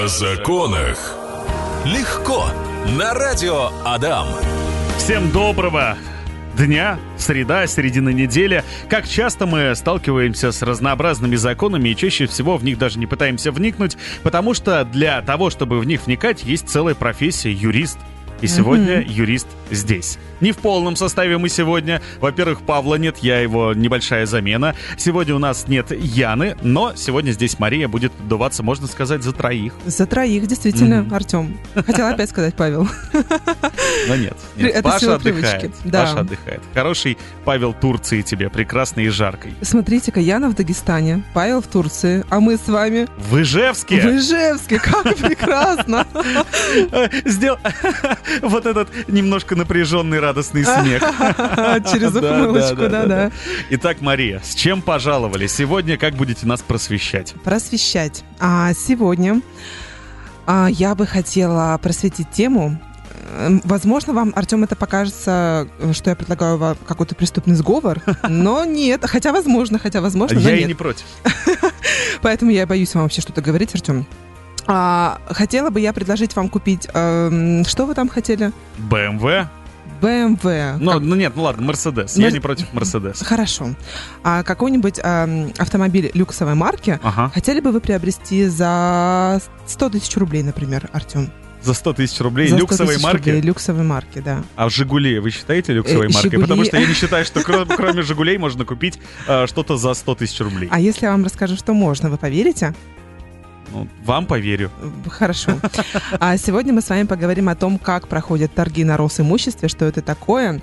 О законах. Легко. На радио Адам. Всем доброго дня, среда, середина недели. Как часто мы сталкиваемся с разнообразными законами и чаще всего в них даже не пытаемся вникнуть, потому что для того, чтобы в них вникать, есть целая профессия юрист. И сегодня mm-hmm. юрист здесь. Не в полном составе мы сегодня. Во-первых, Павла нет, я его небольшая замена. Сегодня у нас нет Яны, но сегодня здесь Мария будет дуваться, можно сказать, за троих. За троих, действительно, mm-hmm. Артем. Хотела опять сказать Павел. Но нет. нет. Это Паша отдыхает. Да. Паша отдыхает. Хороший Павел Турции тебе, прекрасный и жаркий. Смотрите-ка, Яна в Дагестане, Павел в Турции, а мы с вами... В Ижевске! В Ижевске, как прекрасно! Сделал вот этот немножко напряженный радостный смех. Через ухмылочку, да-да. Итак, Мария, с чем пожаловали? Сегодня как будете нас просвещать? Просвещать. А сегодня а, я бы хотела просветить тему, эм, Возможно, вам, Артем, это покажется, что я предлагаю вам какой-то преступный сговор, но нет. Хотя возможно, хотя возможно, Я и не против. Поэтому я боюсь вам вообще что-то говорить, Артем. А, хотела бы я предложить вам купить... Э, что вы там хотели? BMW. BMW. Ну, как... ну нет, ну ладно, Mercedes. Мер... Я не против Mercedes. Хорошо. А какой-нибудь э, автомобиль люксовой марки ага. хотели бы вы приобрести за 100 тысяч рублей, например, Артем? За 100 тысяч рублей За 100 люксовой марки? Рублей, люксовой марки, да. А «Жигули» вы считаете люксовой э, маркой? Жигули... Потому что я не считаю, что кроме, кроме «Жигулей» можно купить э, что-то за 100 тысяч рублей. А если я вам расскажу, что можно, вы поверите? Ну, вам поверю. Хорошо. А сегодня мы с вами поговорим о том, как проходят торги на Росимуществе, что это такое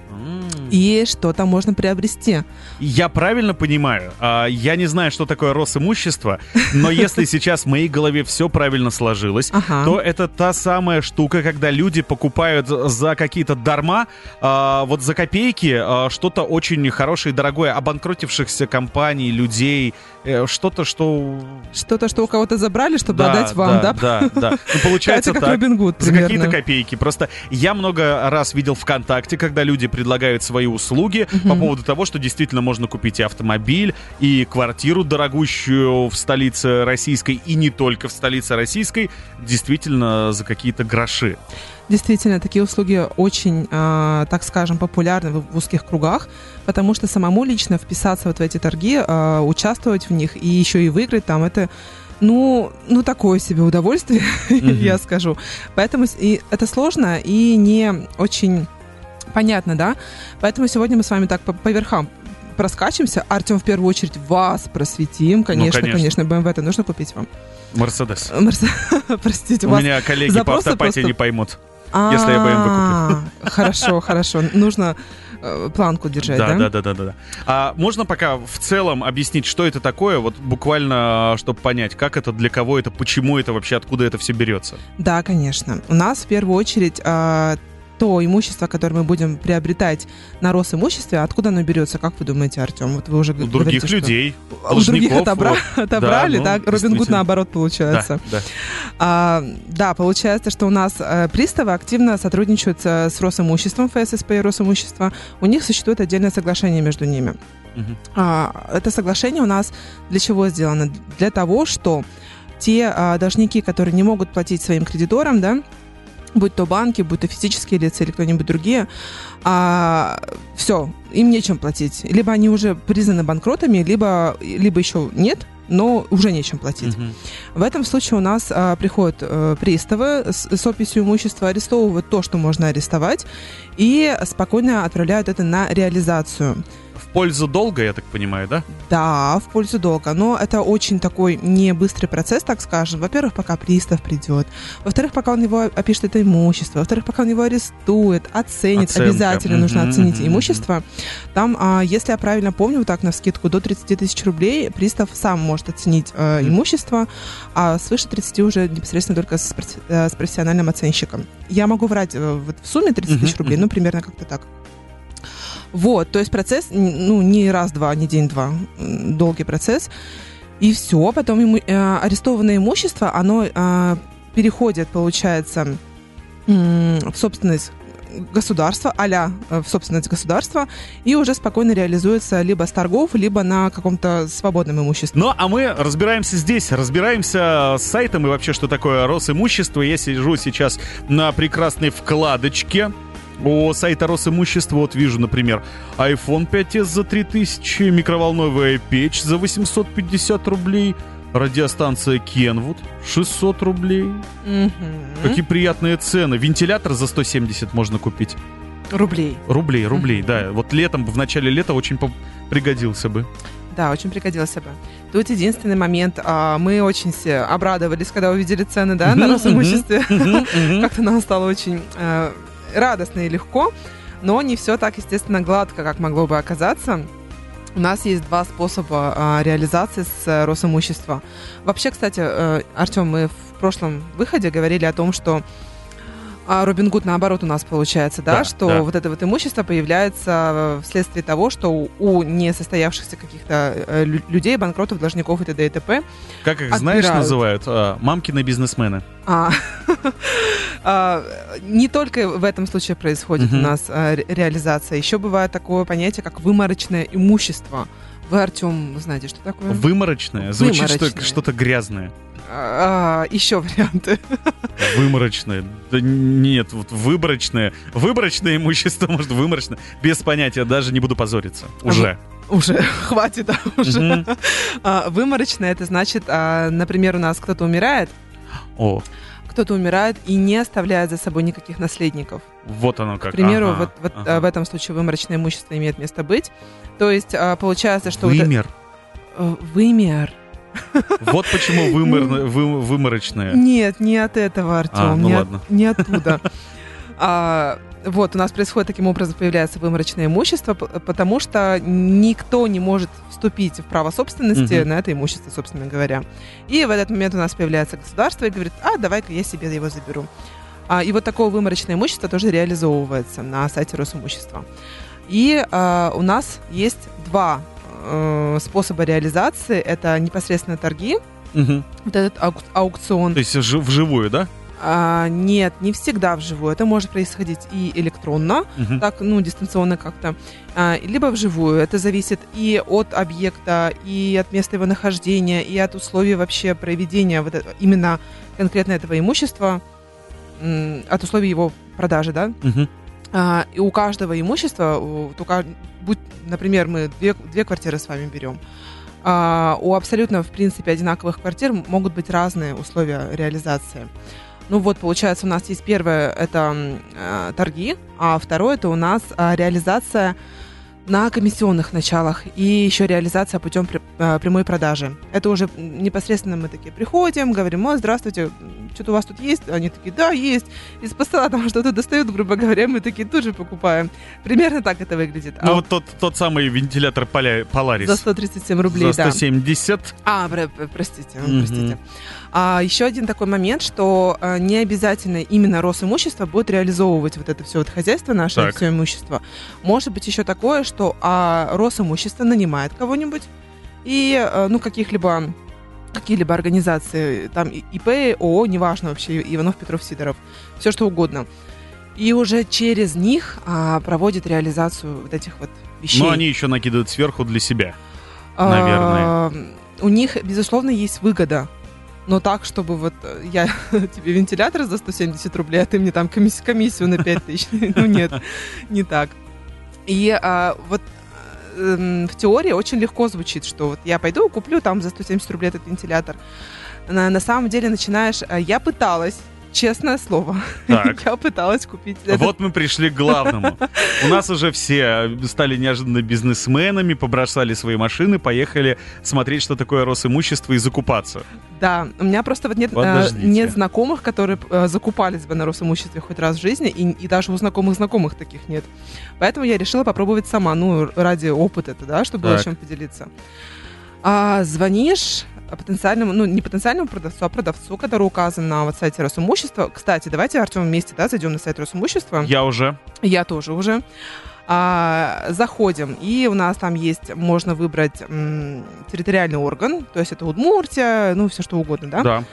и что там можно приобрести. Я правильно понимаю? А, я не знаю, что такое Росимущество, но если сейчас в моей голове все правильно сложилось, то это та самая штука, когда люди покупают за какие-то дарма, а, вот за копейки, а, что-то очень хорошее и дорогое, обанкротившихся компаний, людей, э, что-то, что... Что-то, что у кого-то забрали, чтобы да, отдать вам, да? Да, да, да. Ну, получается так. Робин Гуд, за какие-то копейки. Просто я много раз видел ВКонтакте, когда люди предлагают свои услуги угу. по поводу того, что действительно можно купить и автомобиль, и квартиру дорогущую в столице российской, и не только в столице российской, действительно за какие-то гроши. Действительно, такие услуги очень, э, так скажем, популярны в, в узких кругах, потому что самому лично вписаться вот в эти торги, э, участвовать в них и еще и выиграть там, это ну, ну такое себе удовольствие, mm-hmm. я скажу. Поэтому и это сложно и не очень понятно, да? Поэтому сегодня мы с вами так по, по верхам проскачемся. Артем, в первую очередь, вас просветим. Конечно, ну, конечно, конечно BMW-то нужно купить вам. Мерседес. Простите, У меня коллеги по автопатии не поймут, если я BMW куплю. Хорошо, хорошо. Нужно э, планку держать, да? Да, да, да, да, да. А можно пока в целом объяснить, что это такое, вот буквально, чтобы понять, как это, для кого это, почему это вообще, откуда это все берется? Да, конечно. У нас в первую очередь а, то имущество, которое мы будем приобретать на Росимуществе, откуда оно берется, как вы думаете, Артем? Вот вы уже у других что людей, у других отобра... вот. отобрали, да, ну, Робин Гуд наоборот получается. Да, да. А, да, получается, что у нас э, приставы активно сотрудничают с, с Росимуществом, ФССП и Росимущество. У них существует отдельное соглашение между ними. Угу. А, это соглашение у нас для чего сделано? Для того, что те а, должники, которые не могут платить своим кредиторам, да, будь то банки, будь то физические лица или кто-нибудь другие, а, все, им нечем платить. Либо они уже признаны банкротами, либо, либо еще нет, но уже нечем платить. Угу. В этом случае у нас а, приходят а, приставы с, с описью имущества, арестовывают то, что можно арестовать, и спокойно отправляют это на реализацию пользу долга, я так понимаю, да? Да, в пользу долга. Но это очень такой не быстрый процесс, так скажем. Во-первых, пока пристав придет. Во-вторых, пока он его опишет это имущество. Во-вторых, пока он его арестует, оценит. Оценка. Обязательно mm-hmm, нужно оценить mm-hmm. имущество. Там, а, если я правильно помню, так на скидку, до 30 тысяч рублей пристав сам может оценить э, mm-hmm. имущество, а свыше 30 уже непосредственно только с, э, с профессиональным оценщиком. Я могу врать э, вот в сумме 30 тысяч рублей, ну, примерно как-то так. Вот, то есть процесс, ну, не раз-два, не день-два, долгий процесс. И все, потом ему, э, арестованное имущество, оно э, переходит, получается, э, в собственность государства, э, в собственность государства, и уже спокойно реализуется либо с торгов, либо на каком-то свободном имуществе. Ну, а мы разбираемся здесь, разбираемся с сайтом и вообще, что такое Росимущество. Я сижу сейчас на прекрасной вкладочке у сайта Росимущества. Вот вижу, например, iPhone 5s за 3000, микроволновая печь за 850 рублей, радиостанция Kenwood 600 рублей. Мгм. Какие приятные цены. Вентилятор за 170 можно купить. Рублей. Рублей, рублей, да. Вот летом, в начале лета очень пригодился бы. Да, очень пригодился бы. Тут единственный момент. а, Мы очень все обрадовались, когда увидели цены да, на Росимуществе. Как-то нам стало очень э, радостно и легко. Но не все так, естественно, гладко, как могло бы оказаться. У нас есть два способа а, реализации с э, Росимущества. Вообще, кстати, э, Артем, мы в прошлом выходе говорили о том, что а Робин Гуд наоборот у нас получается, да, Да, что да. вот это вот имущество появляется э, вследствие того, что у- несостоявшихся каких-то э, лю- людей, банкротов, должников и т.д. и т.п. Как их, знаешь, Отбирают. называют? А, мамкины бизнесмены. А, а, не только в этом случае происходит у нас ре- реализация. Еще бывает такое понятие, как выморочное имущество. Вы, Артем, знаете, что такое? Выморочное. Звучит что- что-то грязное. А, а, еще варианты. Выморочное. Да нет, вот выборочное. Выборочное имущество, может, выморочное. Без понятия, даже не буду позориться. Уже. Уже хватит, да, уже. Мгм. А, Выморочное это значит, а, например, у нас кто-то умирает, О, кто-то умирает и не оставляет за собой никаких наследников. Вот оно как. К примеру, Ага, вот, вот, ага. а, в этом случае выморочное имущество имеет место быть. То есть а, получается, что вот это- Вымер. э, вымер. Вот почему вымор- вы- выморочное. Нет, не от этого, Артем. А, ну не, от- не оттуда. А, вот, у нас происходит таким образом, появляется выморочное имущество, потому что никто не может вступить в право собственности Мгм. на это имущество, собственно говоря. И в этот момент у нас появляется государство и говорит, а, давай-ка я себе его заберу. А, и вот такое выморочное имущество тоже реализовывается на сайте Росимущества. И а, у нас есть два э, способа реализации. Это непосредственно торги, Мгм. вот этот аук- аукцион. То есть жи- вживую, да? А, нет, не всегда вживую. Это может происходить и электронно, Мгм. так, ну, дистанционно как-то, а, либо вживую. Это зависит и от объекта, и от места его нахождения, и от условий вообще проведения вот это- именно конкретно этого имущества, от условий его продажи, да. Мгм. А, и у каждого имущества, у- ка- будь, например, мы две, две квартиры с вами берем, а, у абсолютно, в принципе, одинаковых квартир могут быть разные условия реализации. Ну вот, получается, у нас есть первое, это э, торги, а второе, это у нас а, реализация на комиссионных началах и еще реализация путем э, прямой продажи. Это уже непосредственно мы такие приходим, говорим, о, здравствуйте, что-то у вас тут есть? Они такие, да, есть. Из постола там что-то достают, грубо говоря, мы такие тут же покупаем. Примерно так это выглядит. Ну А вот тот, тот самый вентилятор Polaris. за 137 рублей, За да. 170. А, про- про- простите, Мгм. А, еще один такой момент, что а, не обязательно именно Росимущество будет реализовывать вот это все вот хозяйство наше, Так. все имущество. Может быть еще такое, что а, Росимущество нанимает кого-нибудь и, а, ну, каких-либо какие-либо организации, там ИП, ООО, неважно вообще, Иванов, Петров, Сидоров, все что угодно. И уже через них а, проводит реализацию вот этих вот вещей. Но они еще накидывают сверху для себя. А, У них, безусловно, есть выгода. Но так, чтобы вот э, я тебе вентилятор за 170 рублей, а ты мне там комисс- комиссию на 5 тысяч. Ну нет, не так. И а, вот эм, в теории очень легко звучит, что вот я пойду куплю там за 170 рублей этот вентилятор. На, на самом деле начинаешь... э, Я пыталась, честное слово, Так. я пыталась купить этот Вот мы пришли к главному. У нас уже все стали неожиданно бизнесменами, побросали свои машины, поехали смотреть, что такое Росимущество и закупаться. Да, у меня просто вот нет, э, нет знакомых, которые э, закупались бы на Росимуществе хоть раз в жизни, и, и даже у знакомых знакомых таких нет. Поэтому я решила попробовать сама, ну, ради опыта да, чтобы было Так. чем поделиться. А, звонишь потенциальному, ну, не потенциальному продавцу, а продавцу, который указан на вот сайте Росимущества. Кстати, давайте, Артем, вместе, да, зайдем на сайт Росимущества. Я уже. Я тоже уже. А, заходим, и у нас там есть, можно выбрать м, территориальный орган, то есть это Удмуртия, ну, все что угодно, да? Да.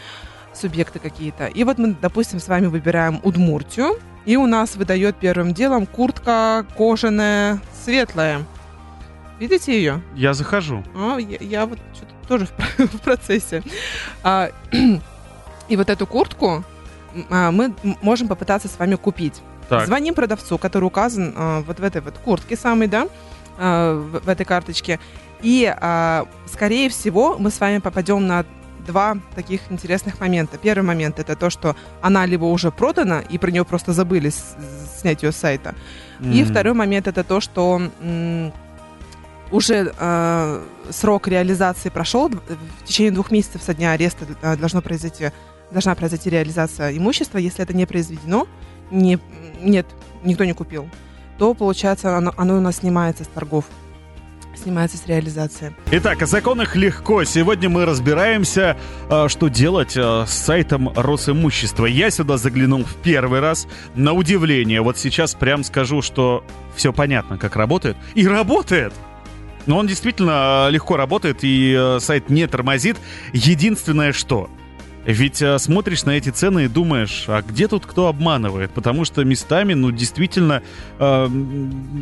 субъекты какие-то. И вот мы, допустим, с вами выбираем Удмуртию, И у нас выдает первым делом куртка кожаная, светлая. Видите ее? Я захожу. А, я, я вот что-то тоже в, в процессе. А, и вот эту куртку а, мы можем попытаться с вами купить. Так. Звоним продавцу, который указан а, вот в этой вот куртке самой, да, а, в, в этой карточке. И, а, скорее всего, мы с вами попадем на два таких интересных момента. Первый момент это то, что она либо уже продана, и про нее просто забыли снять ее с сайта. Mm-hmm. И второй момент это то, что уже э, срок реализации прошел, в течение двух месяцев со дня ареста э, должно произойти, должна произойти реализация имущества. Если это не произведено, не, нет, никто не купил, то, получается, оно, оно у нас снимается с торгов снимается с реализации. Итак, о законах легко. Сегодня мы разбираемся, э, что делать э, с сайтом Росимущества. Я сюда заглянул в первый раз. На удивление, вот сейчас прям скажу, что все понятно, как работает. И работает! Но он действительно э, легко работает, и сайт не тормозит. Единственное, что ведь а, смотришь на эти цены и думаешь, а где тут кто обманывает? Потому что местами, ну, действительно, э,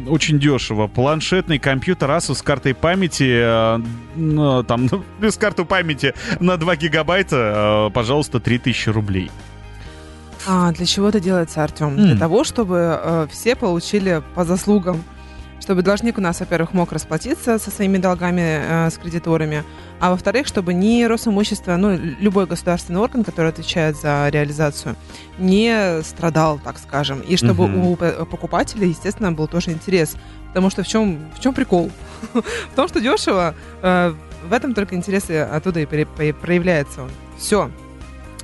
очень дешево. Планшетный компьютер Asus с картой памяти, э, ну, там, без карты памяти на 2 гигабайта, э, пожалуйста, 3000 рублей. А для чего это делается, Артем? Mm. Для того, чтобы э, все получили по заслугам чтобы должник у нас, во-первых, мог расплатиться со своими долгами э, с кредиторами, а во-вторых, чтобы ни Росимущество, ну, любой государственный орган, который отвечает за реализацию, не страдал, так скажем, и чтобы угу. у покупателя, естественно, был тоже интерес. Потому что в чем, в чем прикол? в том, что дешево, э, в этом только интерес оттуда и проявляется он. Все.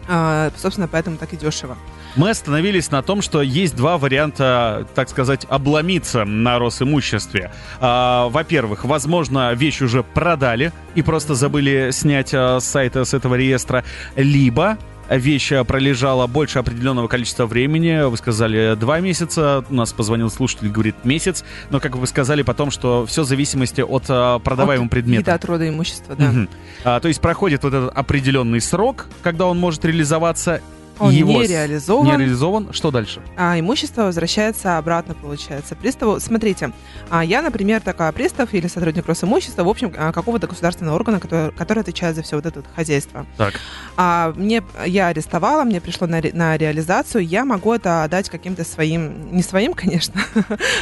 Э, собственно, поэтому так и дешево мы остановились на том, что есть два варианта, так сказать, обломиться на Росимуществе. А, во-первых, возможно, вещь уже продали и просто забыли снять а, с сайта с этого реестра, либо вещь пролежала больше определенного количества времени. Вы сказали два месяца. У нас позвонил слушатель, говорит месяц. Но, как вы сказали потом, что все в зависимости от а, продаваемого от предмета. Вида, от рода имущества, да. Угу. А, то есть проходит вот этот определенный срок, когда он может реализоваться, он его не реализован. Не реализован. Что дальше? А имущество возвращается обратно, получается. Приставу, смотрите, а я, например, такая пристав или сотрудник Росимущества, в общем, а, какого-то государственного органа, который, который отвечает за все вот это вот хозяйство. Так. А мне, я арестовала, мне пришло на, на реализацию, я могу это отдать каким-то своим, не своим, конечно,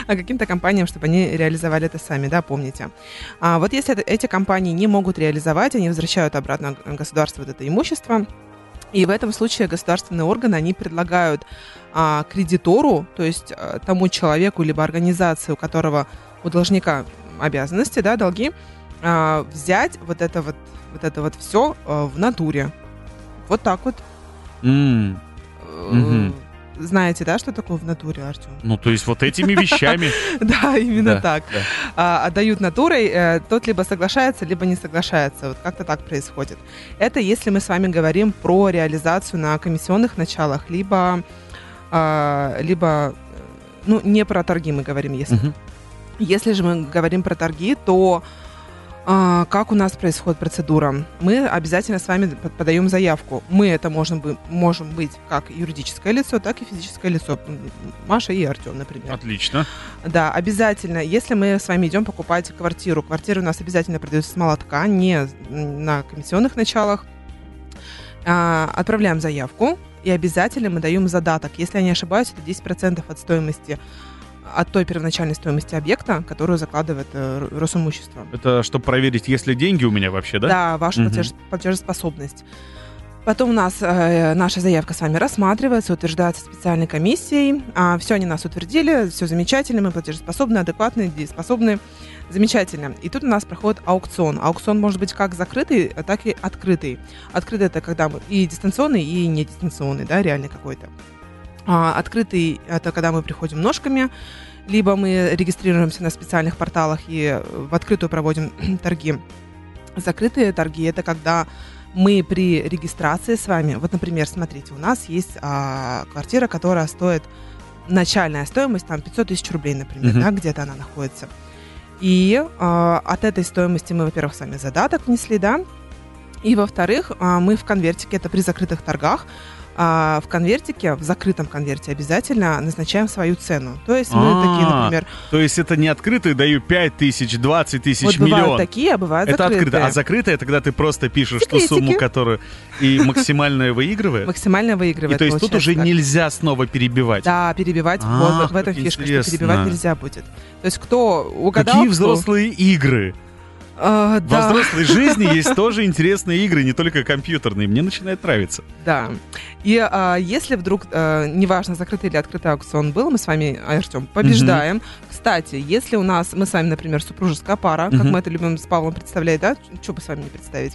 а каким-то компаниям, чтобы они реализовали это сами, да, помните. А вот если это, эти компании не могут реализовать, они возвращают обратно государству вот это имущество, и в этом случае государственные органы, они предлагают а, кредитору, то есть а, тому человеку либо организации, у которого у должника обязанности, да, долги, а, взять вот это вот, вот это вот все а, в натуре. Вот так вот. Mm. Mm-hmm знаете, да, что такое в натуре, Артем? Ну, то есть вот этими вещами. Да, именно так. А, отдают натурой, э, тот либо соглашается, либо не соглашается. Вот как-то так происходит. Это если мы с вами говорим про реализацию на комиссионных началах, либо, а, либо э, ну, не про торги мы говорим, если. Если же мы говорим про торги, то а, как у нас происходит процедура? Мы обязательно с вами подаем заявку. Мы это можем, быть, можем быть как юридическое лицо, так и физическое лицо. Маша и Артем, например. Отлично. Да, обязательно. Если мы с вами идем покупать квартиру, квартира у нас обязательно продается с молотка, не на комиссионных началах. А, отправляем заявку, и обязательно мы даем задаток. Если я не ошибаюсь, это 10% от стоимости от той первоначальной стоимости объекта, которую закладывает э, Росимущество. Это чтобы проверить, есть ли деньги у меня вообще, да? Да, ваша угу. платеж, платежеспособность. Потом у нас э, наша заявка с вами рассматривается, утверждается специальной комиссией. А, все они нас утвердили, все замечательно, мы платежеспособны, адекватны, дееспособны. Замечательно. И тут у нас проходит аукцион. Аукцион может быть как закрытый, так и открытый. Открытый это когда мы и дистанционный, и не дистанционный, да, реальный какой-то. А, открытый – это когда мы приходим ножками, либо мы регистрируемся на специальных порталах и в открытую проводим торги. Закрытые торги – это когда мы при регистрации с вами, вот, например, смотрите, у нас есть а, квартира, которая стоит, начальная стоимость, там, 500 тысяч рублей, например, uh-huh. да, где-то она находится. И а, от этой стоимости мы, во-первых, сами задаток внесли, да, и, во-вторых, а, мы в конвертике, это при закрытых торгах, а в конвертике, в закрытом конверте обязательно назначаем свою цену. То есть мы такие, А, например, То есть это не открытый, даю 5 тысяч, 20 тысяч, вот миллион. бывают такие, а бывают это закрытые. открыто. А закрытое это когда ты просто пишешь ту сумму, которую и максимальная выигрывает. Максимально И выигрывает. то есть тут уже так. нельзя снова перебивать. Да, перебивать. А, вот в этом фишка, интересно. что перебивать нельзя будет. То есть кто угадал... Какие кто- взрослые игры? А, Во да, взрослой жизни есть тоже интересные игры, не только компьютерные. Мне начинает нравиться. да. И а, если вдруг, а, неважно, закрытый или открытый аукцион был, мы с вами, Артем, побеждаем. Кстати, если у нас, мы с вами, например, супружеская пара, как Мгм. мы это любим с Павлом представлять, да? Что бы с вами не представить?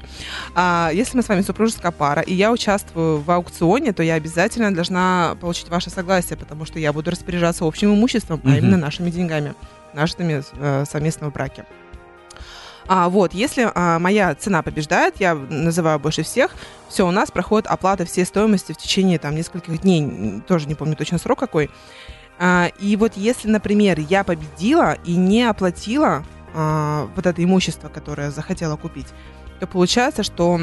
А, если мы с вами супружеская пара, и я участвую в аукционе, то я обязательно должна получить ваше согласие, потому что я буду распоряжаться общим имуществом, а Мгм. именно нашими деньгами, нашими э, совместного браке. А, вот, если а, моя цена побеждает, я называю больше всех, все, у нас проходит оплата всей стоимости в течение там нескольких дней, тоже не помню точно срок какой. А, и вот если, например, я победила и не оплатила а, вот это имущество, которое захотела купить, то получается, что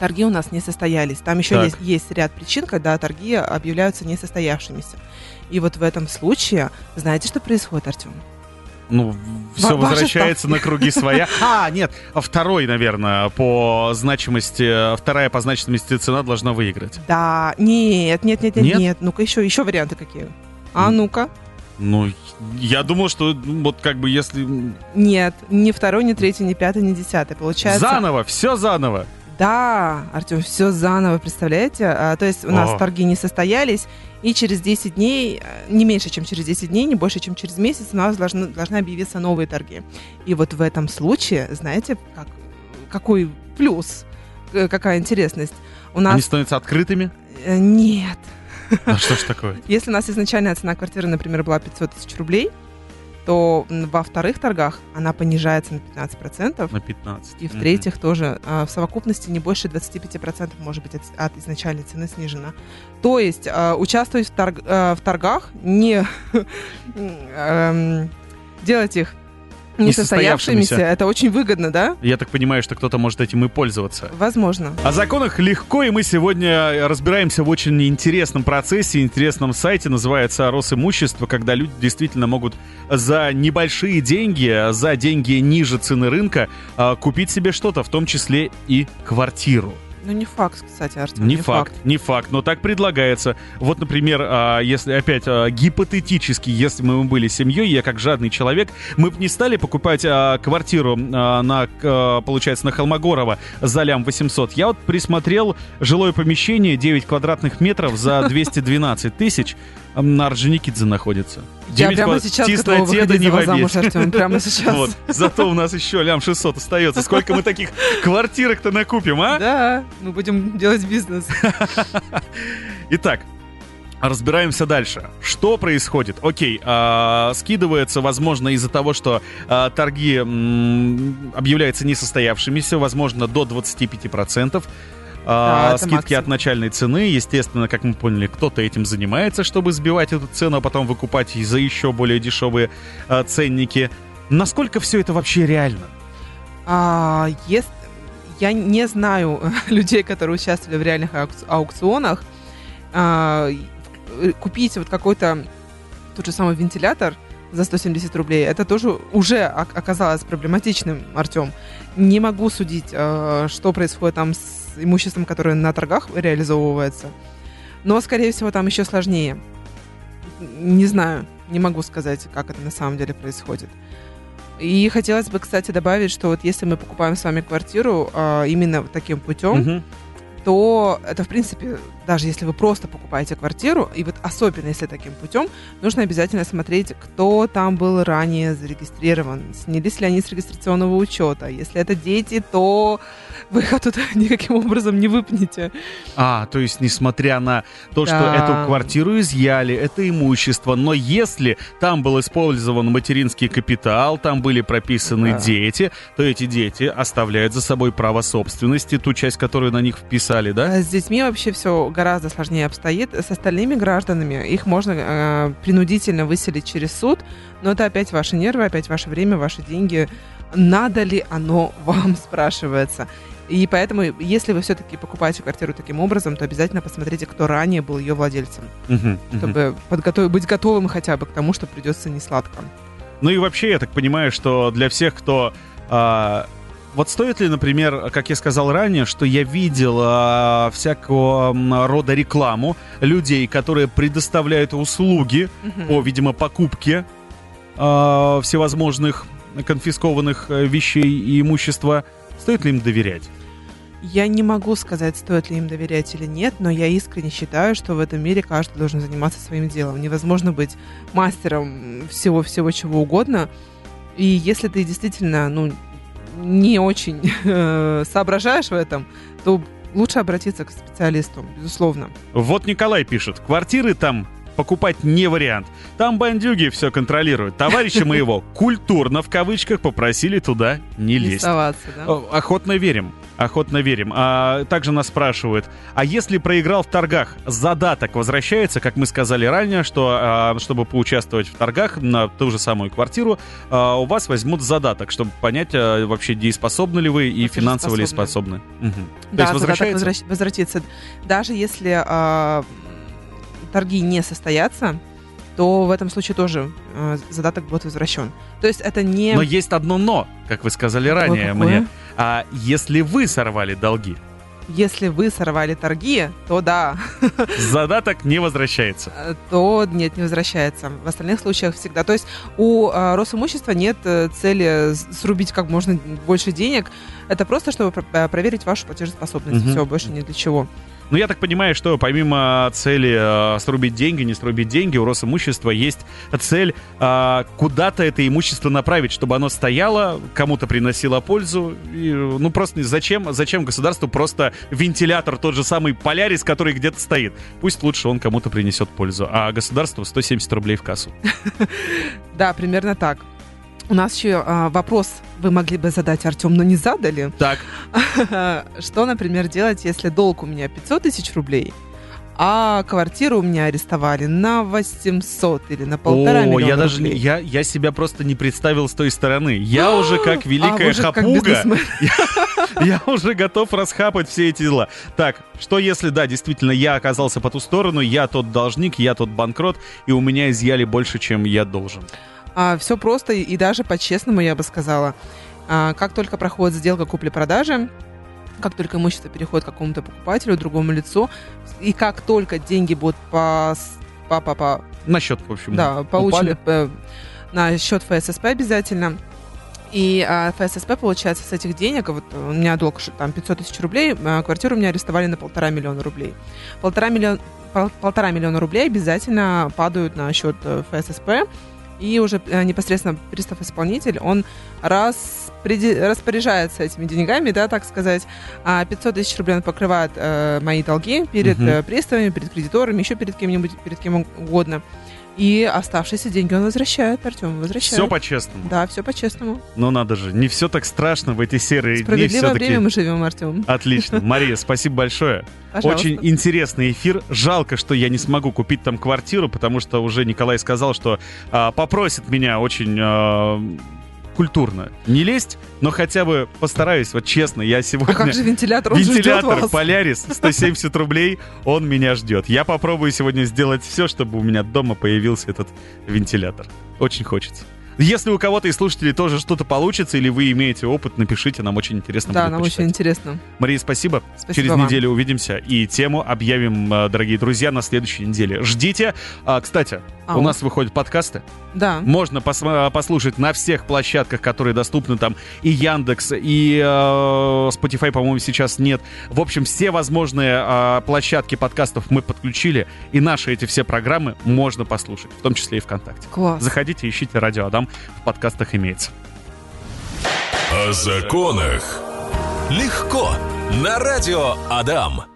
торги у нас не состоялись. Там еще Так. есть, есть ряд причин, когда торги объявляются несостоявшимися. И вот в этом случае, знаете, что происходит, Артем? Ну, все Ва- ваши возвращается на круги своя. А, нет, второй, наверное, по значимости, вторая по значимости цена должна выиграть. Да, нет, нет, нет, нет, Нет? Ну-ка еще, еще варианты какие? А ну-ка. Ну, я думал, что ну, вот как бы если... Нет, ни второй, ни третий, ни пятый, ни десятый. Получается. Заново, все заново. Да, Артем, все заново, представляете? А, то есть у нас О. торги не состоялись, и через 10 дней, э, не меньше, чем через 10 дней, не больше, чем через месяц, у нас должны, должны объявиться новые торги. И вот в этом случае, знаете, как, какой плюс, э, какая интересность? У нас Они становятся открытыми. э, нет. А что ж такое? Если у нас изначальная цена квартиры, например, была 500 тысяч рублей, то во вторых торгах она понижается на 15%. На 15. И в Мгм. третьих тоже а, в совокупности не больше 25% может быть от, от изначальной цены снижена. То есть а, участвовать в, торг- а, в торгах, не эм, делать их несостоявшимися, это очень выгодно, да? Я так понимаю, что кто-то может этим и пользоваться. Возможно. О законах легко, и мы сегодня разбираемся в очень интересном процессе, интересном сайте, называется Росимущество, когда люди действительно могут за небольшие деньги, за деньги ниже цены рынка, а, купить себе что-то, в том числе и квартиру. Ну, не факт, кстати, Артем. Не, факт, не факт, но так предлагается. Вот, например, а, если опять а, гипотетически, если мы были семьей, я как жадный человек, мы бы не стали покупать а, квартиру на, получается, на Холмогорова за лям 800. Я вот присмотрел жилое помещение 9 квадратных метров за 212 тысяч. На Орджоникидзе находится. Я 9 прямо сейчас Тесноте, да не замуж, вобедь. Артем, прямо сейчас. Вот. Зато у нас еще лям 600 остается. Сколько мы таких квартирок-то накупим, а? Да, мы будем делать бизнес. Итак, разбираемся дальше. Что происходит? Окей, а, скидывается, возможно, из-за того, что а, торги м, объявляются несостоявшимися, возможно, до 25%. А, Да, скидки максимум. от начальной цены. Естественно, как мы поняли, кто-то этим занимается, чтобы сбивать эту цену, а потом выкупать за еще более дешевые а, ценники. Насколько все это вообще реально? А, ес- я не знаю людей, которые участвовали в реальных аукц- аукционах. А, купить вот какой-то тот же самый вентилятор за 170 рублей, это тоже уже ок- оказалось проблематичным, Артем. Не могу судить, а, что происходит там с имуществом, которое на торгах реализовывается. Но, скорее всего, там еще сложнее. Не знаю, не могу сказать, как это на самом деле происходит. И хотелось бы, кстати, добавить, что вот если мы покупаем с вами квартиру а, именно таким путем, Мгм. то это, в принципе, даже если вы просто покупаете квартиру, и вот особенно если таким путем, нужно обязательно смотреть, кто там был ранее зарегистрирован, снялись ли они с регистрационного учета. Если это дети, то вы их оттуда никаким образом не выпнете. А, то есть, несмотря на то, что Да. эту квартиру изъяли, это имущество, но если там был использован материнский капитал, там были прописаны Да. дети, то эти дети оставляют за собой право собственности, ту часть, которую на них вписали, да? А С детьми вообще все гораздо сложнее обстоит. С остальными гражданами их можно э, принудительно выселить через суд, но это опять ваши нервы, опять ваше время, ваши деньги. Надо ли оно вам, спрашивается. И поэтому, если вы все-таки покупаете квартиру таким образом, то обязательно посмотрите, кто ранее был ее владельцем, чтобы подготов- быть готовым хотя бы к тому, что придется не сладко. Ну и вообще, я так понимаю, что для всех, кто... а, вот стоит ли, например, как я сказал ранее, что я видел а, всякого рода рекламу людей, которые предоставляют услуги по, видимо, покупке а, всевозможных конфискованных э, вещей и имущества. Стоит ли им доверять? Я не могу сказать, стоит ли им доверять или нет, но я искренне считаю, что в этом мире каждый должен заниматься своим делом. Невозможно быть мастером всего-всего чего угодно. И если ты действительно, ну, не очень э, соображаешь в этом, то лучше обратиться к специалисту, безусловно. Вот Николай пишет, квартиры там покупать не вариант. Там бандюги все контролируют. Товарища моего культурно в кавычках попросили туда не лезть. да? Охотно верим. Охотно верим. А, также нас спрашивают, а если проиграл в торгах, задаток возвращается, как мы сказали ранее, что а, чтобы поучаствовать в торгах на ту же самую квартиру, а, у вас возьмут задаток, чтобы понять а, вообще дееспособны ли вы и финансово ли способны. То Да, есть задаток возвращается? возвращ- возвратится. Даже если а, торги не состоятся, то в этом случае тоже а, задаток будет возвращен. То есть это не... Но есть одно но, как вы сказали Какое, ранее какое? мне. А если вы сорвали долги, Если вы сорвали торги, то да, задаток не возвращается. э, то нет, не возвращается. В остальных случаях всегда. То есть у э, Росимущества нет э, цели срубить как можно больше денег. Это просто, чтобы э, проверить вашу платежеспособность. Мгм. Все, больше ни для чего. Ну, я так понимаю, что помимо цели э, срубить деньги, не срубить деньги, у Росимущества есть цель э, куда-то это имущество направить, чтобы оно стояло, кому-то приносило пользу. И, ну, просто зачем, зачем государству просто вентилятор, тот же самый Полярис, который где-то стоит? Пусть лучше он кому-то принесет пользу, а государству 170 рублей в кассу. Да, примерно так. У нас еще а, вопрос вы могли бы задать, Артем, но не задали. Так, Что, например, делать, если долг у меня 500 тысяч рублей, а квартиру у меня арестовали на 800 или на полтора о, миллиона я даже рублей? я, я себя просто не представил с той стороны. Я уже как А, великая вы же как хапуга. бизнесмен. Я уже готов расхапать все эти дела. Так, что если, да, действительно, я оказался по ту сторону, я тот должник, я тот банкрот, и у меня изъяли больше, чем я должен. Все А, просто и, и даже по-честному, я бы сказала. А, как только проходит сделка купли-продажи, как только имущество переходит к какому-то покупателю, другому лицу, и как только деньги будут по, по, по, по На счет, в общем, Да, получены упали. э, на счет ФССП обязательно. И а, ФССП, получается, с этих денег, вот у меня долг там 500 тысяч рублей, а квартиру у меня арестовали на полтора миллиона рублей. Полтора миллиона, пол- полтора миллиона рублей обязательно падают на счет э, ФССП, и уже э, непосредственно пристав-исполнитель, он распреди- распоряжается этими деньгами, да, так сказать. А 500 тысяч рублей он покрывает э, мои долги перед э, приставами, перед кредиторами, еще перед кем-нибудь, перед кем угодно. И оставшиеся деньги он возвращает, Артем, возвращает. Все по-честному. Да, все по-честному. Ну надо же, не все так страшно в эти серые дни Справедливое время мы живем, Артем. Отлично. Мария, спасибо большое. Пожалуйста. Очень интересный эфир. Жалко, что я не смогу купить там квартиру, потому что уже Николай сказал, что а, попросит меня очень а, культурно не лезть, но хотя бы постараюсь, вот честно, я сегодня... А как же вентилятор? Он Вентилятор вас. Полярис 170 рублей, он меня ждет. Я попробую сегодня сделать все, чтобы у меня дома появился этот вентилятор. Очень хочется. Если у кого-то из слушателей тоже что-то получится, или вы имеете опыт, напишите, нам очень интересно Да, будет нам почитать. очень интересно. Мария, спасибо. Спасибо Через вам. неделю увидимся и тему объявим, э, дорогие друзья, на следующей неделе. Ждите. А, кстати, А у у- нас выходят подкасты. Да. Можно пос- послушать на всех площадках, которые доступны там. И Яндекс, и э, Spotify, по-моему, сейчас нет. В общем, все возможные э, площадки подкастов мы подключили. И наши эти все программы можно послушать, в том числе и ВКонтакте. Класс. Заходите, ищите Радио Адам. В подкастах имеется. О законах. Легко. На радио Адам.